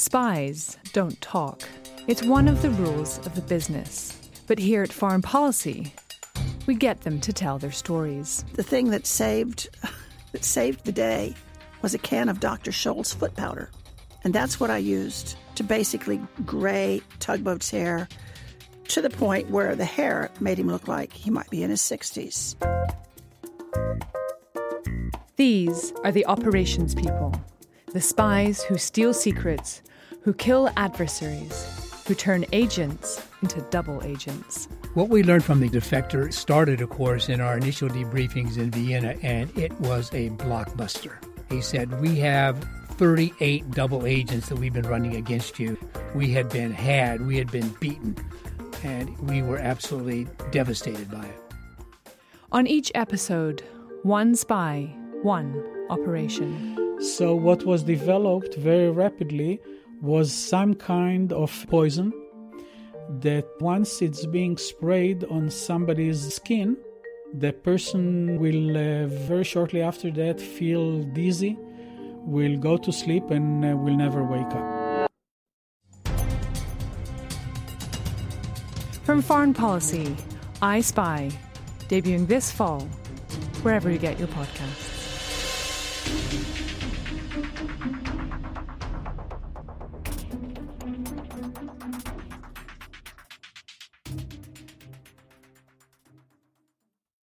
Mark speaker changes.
Speaker 1: Spies don't talk. It's one of the rules of the business. But here at Foreign Policy, we get them to tell their stories.
Speaker 2: The thing that saved that saved the day was a can of Dr. Scholl's foot powder. And that's what I used to basically gray Tugboat's hair to the point where the hair made him look like he might be in his 60s.
Speaker 1: These are the operations people, the spies who steal secrets, who kill adversaries, who turn agents into double agents.
Speaker 3: What we learned from the defector started, of course, in our initial debriefings in Vienna, and it was a blockbuster. He said, We have 38 double agents that we've been running against you. We had been had, we had been beaten, and we were absolutely devastated by it.
Speaker 1: On each episode, one spy, one operation.
Speaker 4: So, what was developed very rapidly was some kind of poison that once it's being sprayed on somebody's skin, the person will uh, very shortly after that feel dizzy, will go to sleep, and uh, will never wake up.
Speaker 1: From Foreign Policy, I Spy, debuting this fall, wherever you get your podcasts.